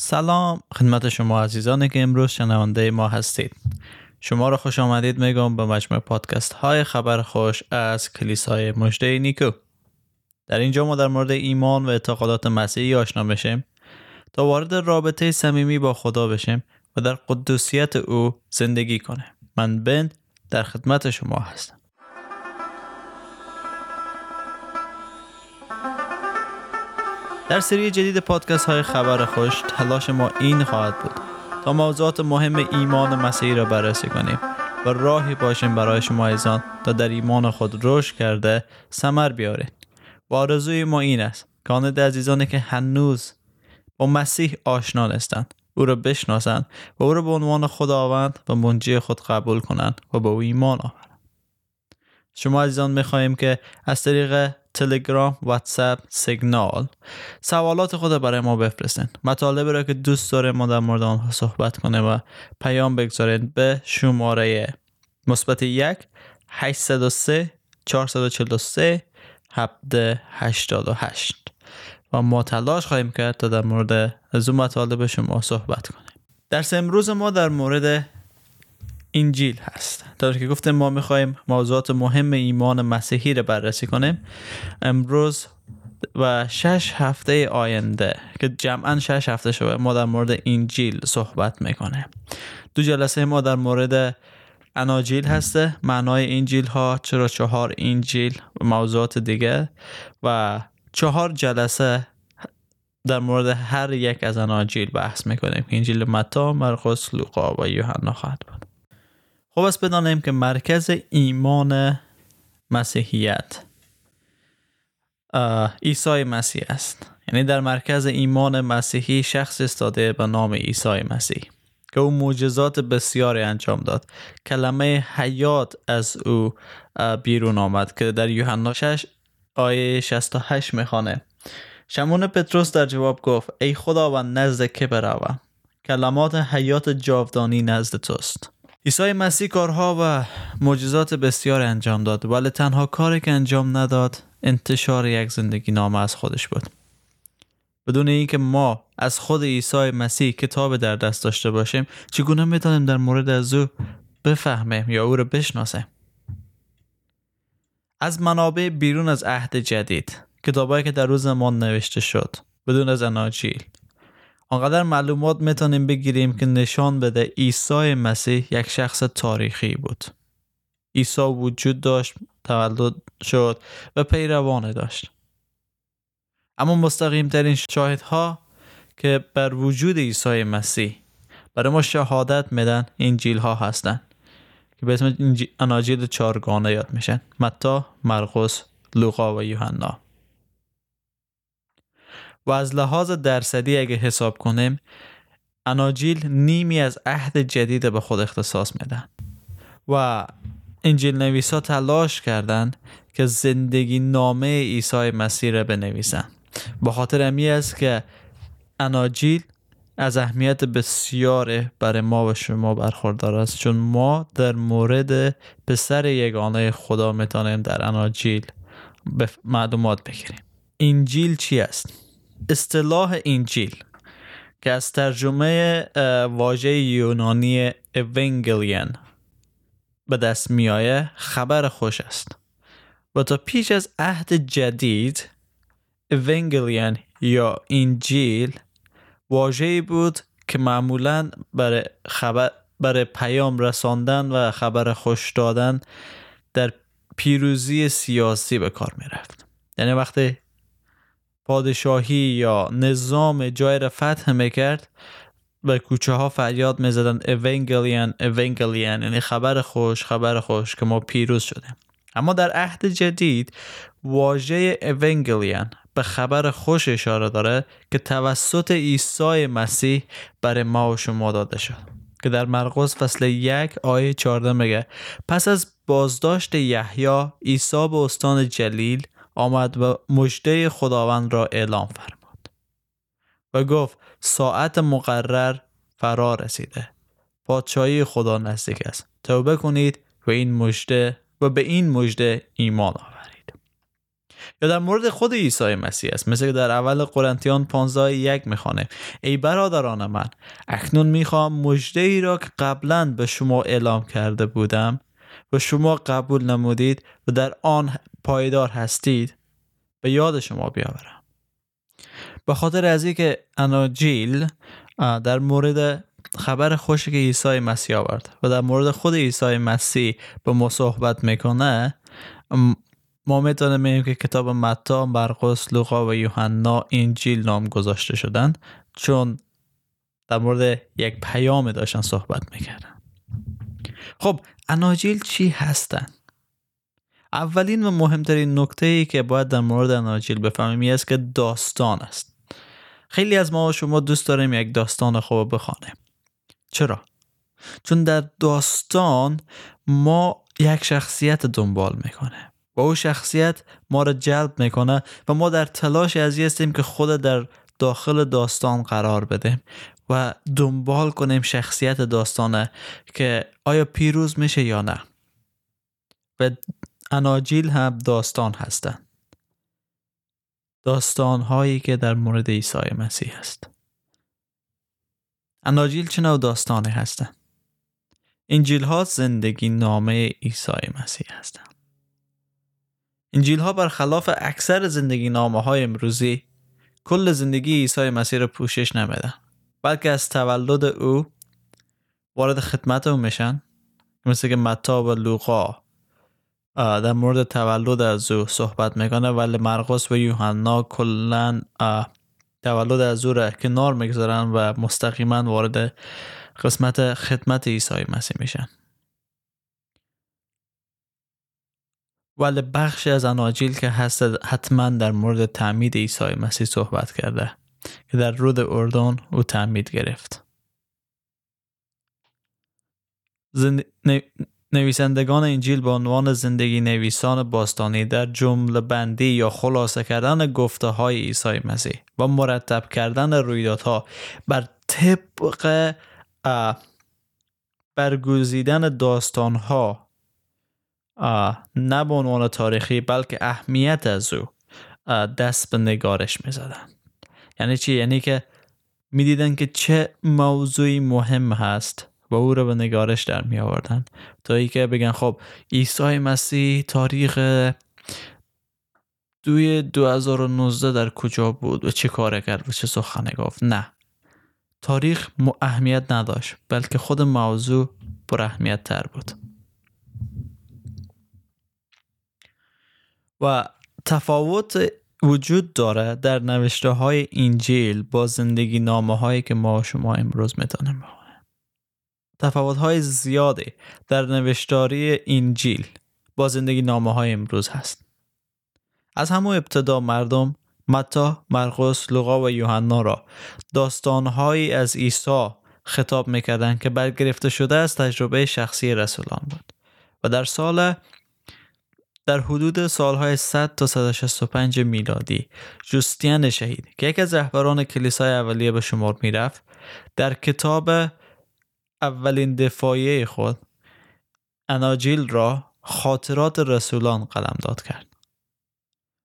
سلام. خدمت شما عزیزانی که امروز شنونده ما هستید. شما را خوش آمدید میگم به مجموع پادکست های خبر خوش از کلیسای مجده نیکو. در اینجا ما در مورد ایمان و اعتقادات مسیحی آشنا بشیم تا وارد رابطه صمیمی با خدا بشیم و در قدوسیت او زندگی کنیم. من بن در خدمت شما هستم. در سری جدید پادکست های خبر خوش تلاش ما این خواهد بود تا موضوعات مهم ایمان مسیحی را بررسی کنیم و راهی باشیم برای شما ایزان تا در ایمان خود رشد کرده سمر بیارید. و آرزوی ما این است که آن عزیزانی که هنوز با مسیح آشنا نیستند او را بشناسند و او را به عنوان خداوند و منجی خود قبول کنند و به او ایمان آورند. شما عزیزان می‌خواهیم که از طریق تلگرام، واتساپ، سیگنال. سوالات خود برای ما بفرستین. مطالبی را که دوست داره ما در مورد آنها صحبت کنه و پیام بگذارید به شماره مثبت یک 803 443 788 و ما تلاش خواهیم کرد تا در مورد از اون مطالب شما صحبت کنیم. درس امروز ما در مورد انجیل هست. در که گفتیم ما می‌خوایم موضوعات مهم ایمان مسیحی رو بررسی کنیم. امروز و شش هفته آینده که جمعا شش هفته شده ما در مورد انجیل صحبت می‌کنیم. دو جلسه ما در مورد اناجیل هسته معنای انجیل ها چرا چهار انجیل و موضوعات دیگه و چهار جلسه در مورد هر یک از اناجیل بحث می‌کنیم انجیل متا، مرقس، لوقا و یوحنا خواهد بود. خب از بدانیم که مرکز ایمان مسیحیت. عیسی مسیح است. یعنی در مرکز ایمان مسیحی شخص استاده به نام عیسی مسیح که او معجزات بسیاری انجام داد. کلمه حیات از او بیرون آمد که در یوحنا 6 آیه 68 می‌خوانه. شمون پتروس در جواب گفت ای خداوند نزد که بروم؟ کلمات حیات جاودانی نزد توست. عیسی مسیح کارها و معجزات بسیار انجام داد ولی تنها کاری که انجام نداد انتشار یک زندگی نامه از خودش بود. بدون اینکه ما از خود عیسی مسیح کتاب در دست داشته باشیم چگونه می‌تونیم در مورد از او بفهمیم یا او را بشناسیم؟ از منابع بیرون از عهد جدید کتابایی که در روز ما نوشته شد بدون از اناجیل آنقدر معلومات می‌تونیم بگیریم که نشان بده عیسی مسیح یک شخص تاریخی بود. عیسی وجود داشت، تولد شد و پیروان داشت. اما مستقیم ترین شاهدها که بر وجود عیسی مسیح برای ما شهادت میدن انجیل ها هستند که به اسم اناجیل چارگانه یاد میشن متا، مرقس، لوقا و یوحنا. و از لحاظ درصدی اگه حساب کنیم اناجیل نیمی از عهد جدید به خود اختصاص میدن. و انجیل نویسا تلاش کردند که زندگی نامه عیسی مسیح را بنویسن. به خاطر امی است که اناجیل از اهمیت بسیار برای ما و شما برخوردار است چون ما در مورد پسر یگانه خدا می‌تونیم در اناجیل به معلومات بگیریم. انجیل چی است؟ اصطلاح انجیل که از ترجمه واژه یونانی اونگلیان به دست میآیه خبر خوش است. و تا پیش از عهد جدید اونگلیان یا انجیل واژه‌ای بود که معمولا برای خبر برای پیام رساندن و خبر خوش دادن در پیروزی سیاسی به کار می رفت یعنی وقتی پادشاهی یا نظام جای فتح می‌کرد به کوچه ها فریاد می‌زدن اونگلیان اونگلیان یعنی خبر خوش خبر خوش که ما پیروز شدیم. اما در عهد جدید واژه اونگلیان به خبر خوش اشاره داره که توسط عیسی مسیح برای ما و شما داده شد. که در مرقس فصل یک آیه 14 میگه پس از بازداشت یحیی عیسی به استان جلیل آمد و مجده خداوند را اعلام فرمود و گفت ساعت مقرر فرا رسیده. پادشاهی خدا نزدیک است. توبه کنید و این مجده و به این مجده ایمان آورید. یا در مورد خود عیسی مسیح است. مثل که در اول قرنتیان 15 یک می‌خوانه. ای برادران من اکنون می‌خوام مجده ای را که قبلا به شما اعلام کرده بودم و شما قبول نمودید و در آن پایدار هستید به یاد شما بیاورم به خاطر از که اناجیل در مورد خبر خوشی که عیسی مسیح آورد و در مورد خود عیسی مسیح به ما صحبت می‌کنه ما می‌تونیم بگیم که کتاب متا، مرقس، لوقا و یوحنا انجیل نام گذاشته شدن چون در مورد یک پیام داشتن صحبت می‌کردن خب اناجیل چی هستن؟ اولین و مهمترین نکته ای که باید در مورد اناجیل بفهمیم است که داستان است. خیلی از ما و شما دوست داریم یک داستان خوب بخوانیم. چرا؟ چون در داستان ما یک شخصیت دنبال می‌کنه. و او شخصیت ما را جلب می‌کنه و ما در تلاش ازی هستیم که خود در داخل داستان قرار بدیم و دنبال کنیم شخصیت داستانه که آیا پیروز میشه یا نه. و اناجیل هم داستان هستند. داستان هایی که در مورد عیسی مسیح است اناجیل چه نوع داستانی هستند؟ انجیل ها زندگی نامه عیسی مسیح هستند. انجیل ها برخلاف اکثر زندگی نامه های امروزی کل زندگی عیسی مسیح را پوشش نمیدن بلکه از تولد او وارد خدمت او میشن مثل که متا و لوقا در مورد تولد از او صحبت می‌کنه. ولی مرقس و یوحنا کلا تولد از او را کنار می‌گذارن و مستقیما وارد قسمت خدمت عیسی مسیح میشن. ولی بخشی از اناجیل که هست حتما در مورد تعمید عیسی مسیح صحبت کرده که در رود اردن او تعمید گرفت. زند... نویسندگان انجیل به عنوان زندگی نویسان باستانی در جمله بندی یا خلاصه کردن گفته های عیسی مسیح و مرتب کردن رویدادها بر طبق برگزیدن داستان ها نه به عنوان تاریخی بلکه اهمیت از او دست به نگارش می زدن. یعنی چی؟ یعنی که می‌دیدن که چه موضوعی مهم هست و او رو به نگارش در می آوردن. تا ای که بگن خب عیسی مسیح تاریخ دوی 2019 در کجا بود و چه کار کرد و چه سخنه گفت؟ نه. تاریخ اهمیت نداشت بلکه خود موضوع پر اهمیت تر بود. و تفاوت وجود داره در نوشته های انجیل با زندگی نامه هایی که ما شما امروز می‌تونیم تفاوت های زیادی در نوشتاری انجیل با زندگی نامه های امروز هست. از همون ابتدا مردم متا، مرقس، لوقا و یوحنا را داستانهایی از عیسی خطاب می‌کردند که برگرفته شده از تجربه شخصی رسولان بود و در سال در حدود سالهای 100 تا 165 میلادی جوستین شهید که یک از رهبران کلیسای اولیه به شمار می‌رفت در کتاب اولین دفاعیه خود اناجیل را خاطرات رسولان قلم داد کرد.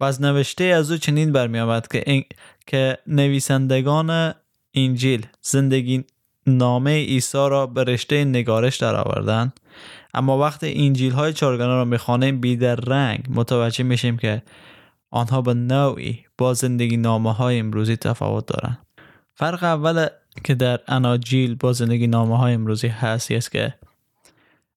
و از نوشته از او چنین برمی که, که نویسندگان انجیل زندگی نامه عیسی را به رشته نگارش درآوردند. اما وقت انجیل های چارگانه را می‌خوانیم بی رنگ متوجه میشیم که آنها به نوعی با زندگی نامه های امروزی تفاوت دارند. فرق اول که در اناجیل با زندگی نامه های امروزی هست است که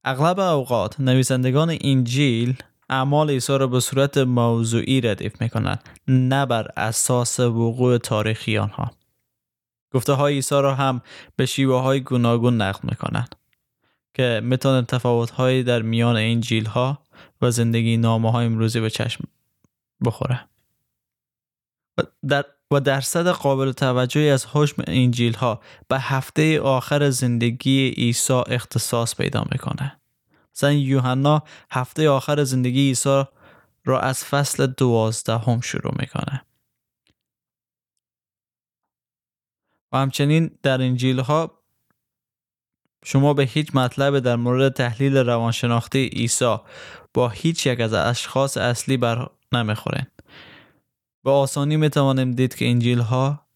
اغلب اوقات نویسندگان انجیل اعمال عیسی را به صورت موضوعی ردیف می‌کنند نه بر اساس وقوع تاریخی آنها. گفته های عیسی را هم به شیوه های گوناگون نقل می‌کنند که می‌تونن تفاوت هایی در میان انجیل ها و زندگی نامه های امروزی به چشم بخوره در و درصد قابل توجهی از حجم انجیل ها به هفته آخر زندگی عیسی اختصاص پیدا می‌کنه. مثلا یوحنا هفته آخر زندگی عیسی را از فصل دوازدهم شروع می‌کنه. و همچنین در انجیل ها شما به هیچ مطلب در مورد تحلیل روانشناختی عیسی با هیچ یک از اشخاص اصلی بر نمی‌خورین. به آسانی می توانیم دید که انجیل ها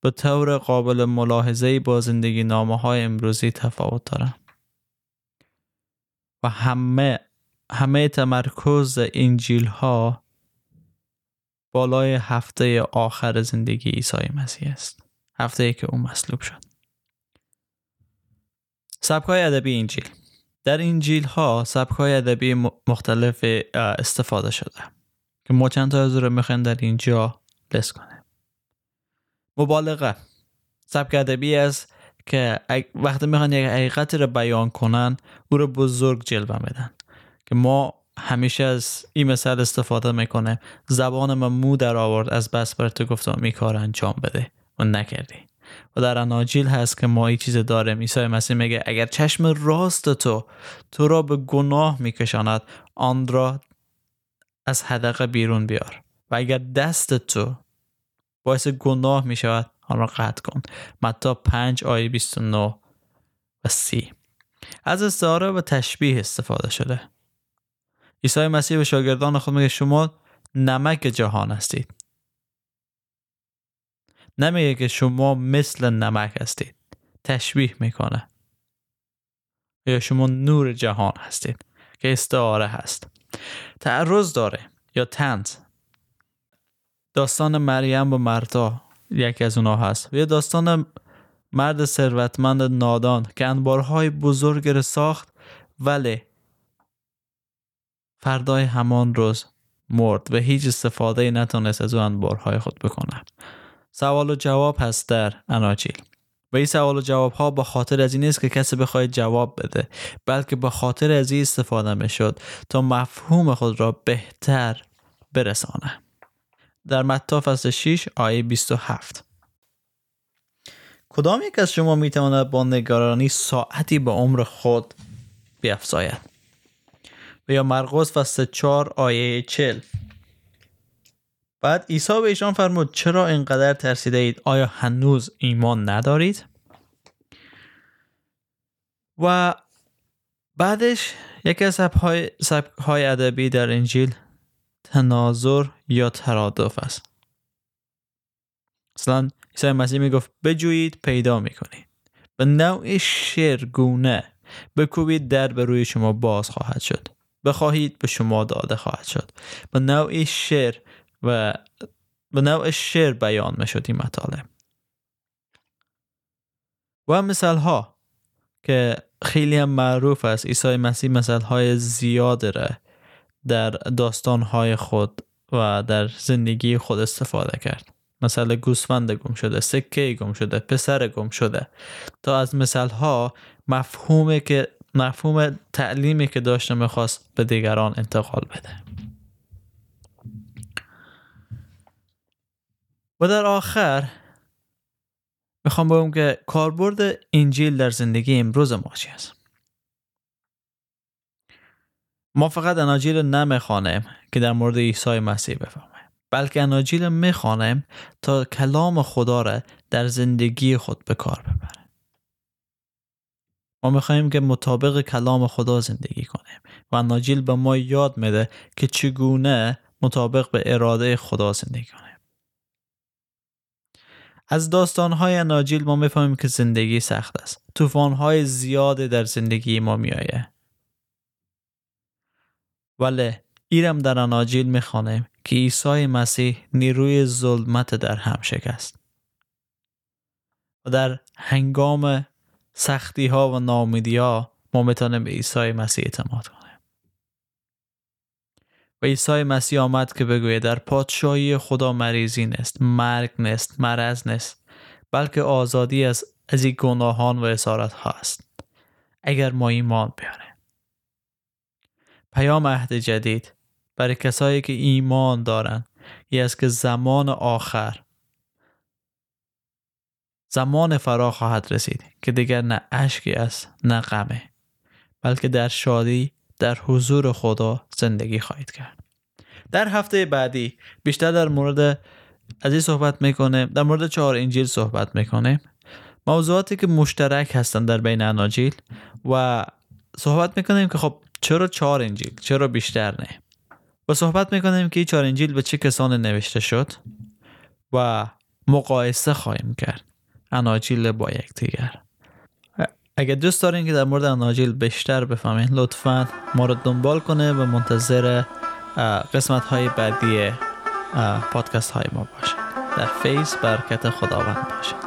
به طور قابل ملاحظه با زندگی نامه های امروزی تفاوت دارند و همه همه تمرکز انجیل ها بالای هفته آخر زندگی عیسی مسیح است. هفته ای که او مصلوب شد. سبک های ادبی انجیل. در انجیل ها سبک ادبی مختلف استفاده شده. که ما چند تا از رو می‌خوایم در اینجا لست کنیم. مبالغه. سبک ادبی است که وقتی می‌خوان یک حقیقت رو بیان کنن او رو بزرگ جلوه میدن. که ما همیشه از این مثال استفاده می‌کنه. زبان من مو در آورد از بس بر تو گفتم می کار انجام بده. و نکردی. و در اناجیل هست که ما این چیز داره. عیسی مسیح میگه اگر چشم راست تو تو را به گناه میکشاند آن را از حدقه بیرون بیار. و اگر دست تو باعث گناه می‌شود آن را قطع کن. متا 5 آیه 29 و 30 از استعاره و تشبیه استفاده شده. عیسی مسیح به شاگردان خود میگه شما نمک جهان هستید. نمیگه که شما مثل نمک هستید. تشبیه می‌کنه. یا شما نور جهان هستید که استعاره هست. تعرض داره یا تنز داستان مریم و مرتا یکی از اونها هست. و یا داستان مرد ثروتمند نادان که انبارهای بزرگ را ساخت ولی فردای همان روز مرد و هیچ استفاده نتونست از اون انبارهای خود بکنه. سوال و جواب هست در اناجیل. و این سوال و جواب ها به خاطر از این نیست که کسی بخواهد جواب بده بلکه به خاطر از این استفاده می شد تا مفهوم خود را بهتر برسانه. در متا فصل 6 آیه 27 کدام یک از شما می تواند با نگرانی ساعتی به عمر خود بیافزاید؟ و یا مرقس فصل 4 آیه 40 بعد عیسی به ایشان فرمود چرا اینقدر ترسیده اید؟ آیا هنوز ایمان ندارید؟ و بعدش یکی از سبک های ادبی در انجیل تناظر یا ترادف است. مثلا عیسی مسیح می‌گفت بجویید پیدا می‌کنید. به نوع شعرگونه بکوبید در به روی شما باز خواهد شد. بخواهید به شما داده خواهد شد. به نوع شعر و به نوع شعر بیان می شد این مطالب. و مثال ها که خیلی هم معروف است. عیسی مسیح مثال های زیاد را در داستان های خود و در زندگی خود استفاده کرد. مثل گوسفند گم شده سکه گم شده پسر گم شده. تا از مثال ها مفهومی که مفهوم تعلیمی که داشته می‌خواست به دیگران انتقال بده. و در آخر می‌خوام بگم که کاربرد انجیل در زندگی امروز ما چی است؟ ما فقط اناجیل نمی‌خوانیم که در مورد عیسی مسیح بفهمیم بلکه اناجیل می‌خوانیم تا کلام خدا را در زندگی خود به کار ببریم. ما می‌خواهیم که مطابق کلام خدا زندگی کنیم و اناجیل به ما یاد میده که چگونه مطابق به اراده خدا زندگی کنیم. از داستانهای ناجیل ما می‌فهمیم که زندگی سخت است. طوفانهای زیاد در زندگی ما میآید. ولی ایرم در اناجیل می‌خوانیم که عیسی مسیح نیروی ظلمت در هم شکست. و در هنگام سختی ها و نامیدی ها ما می‌تونیم به عیسی مسیح اعتماد کنیم. عیسی مسیح آمد که بگوید در پادشاهی خدا مریضی نیست مرگ نیست مرض نیست بلکه آزادی از از این گناهان و اسارت هاست اگر ما ایمان بیاریم. پیام عهد جدید برای کسایی که ایمان دارن یه است که زمان آخر زمان فرا خواهد رسید که دیگر نه اشکی است نه غمه بلکه در شادی در حضور خدا زندگی خواهید کرد. در هفته بعدی بیشتر در مورد از این صحبت می‌کنه در مورد چهار انجیل صحبت می‌کنه موضوعاتی که مشترک هستن در بین اناجیل و صحبت می‌کنیم که خب چرا چهار انجیل چرا بیشتر نه؟ و صحبت می‌کنیم که این چهار انجیل به چه کسانی نوشته شد و مقایسه خواهیم کرد. اناجیل با یکدیگر. اگر دوست دارین که در مورد اناجیل بیشتر بفهمین لطفا ما رو دنبال کنه و منتظر قسمت های بعدی پادکست های ما باشید در فیس برکت خداوند باشید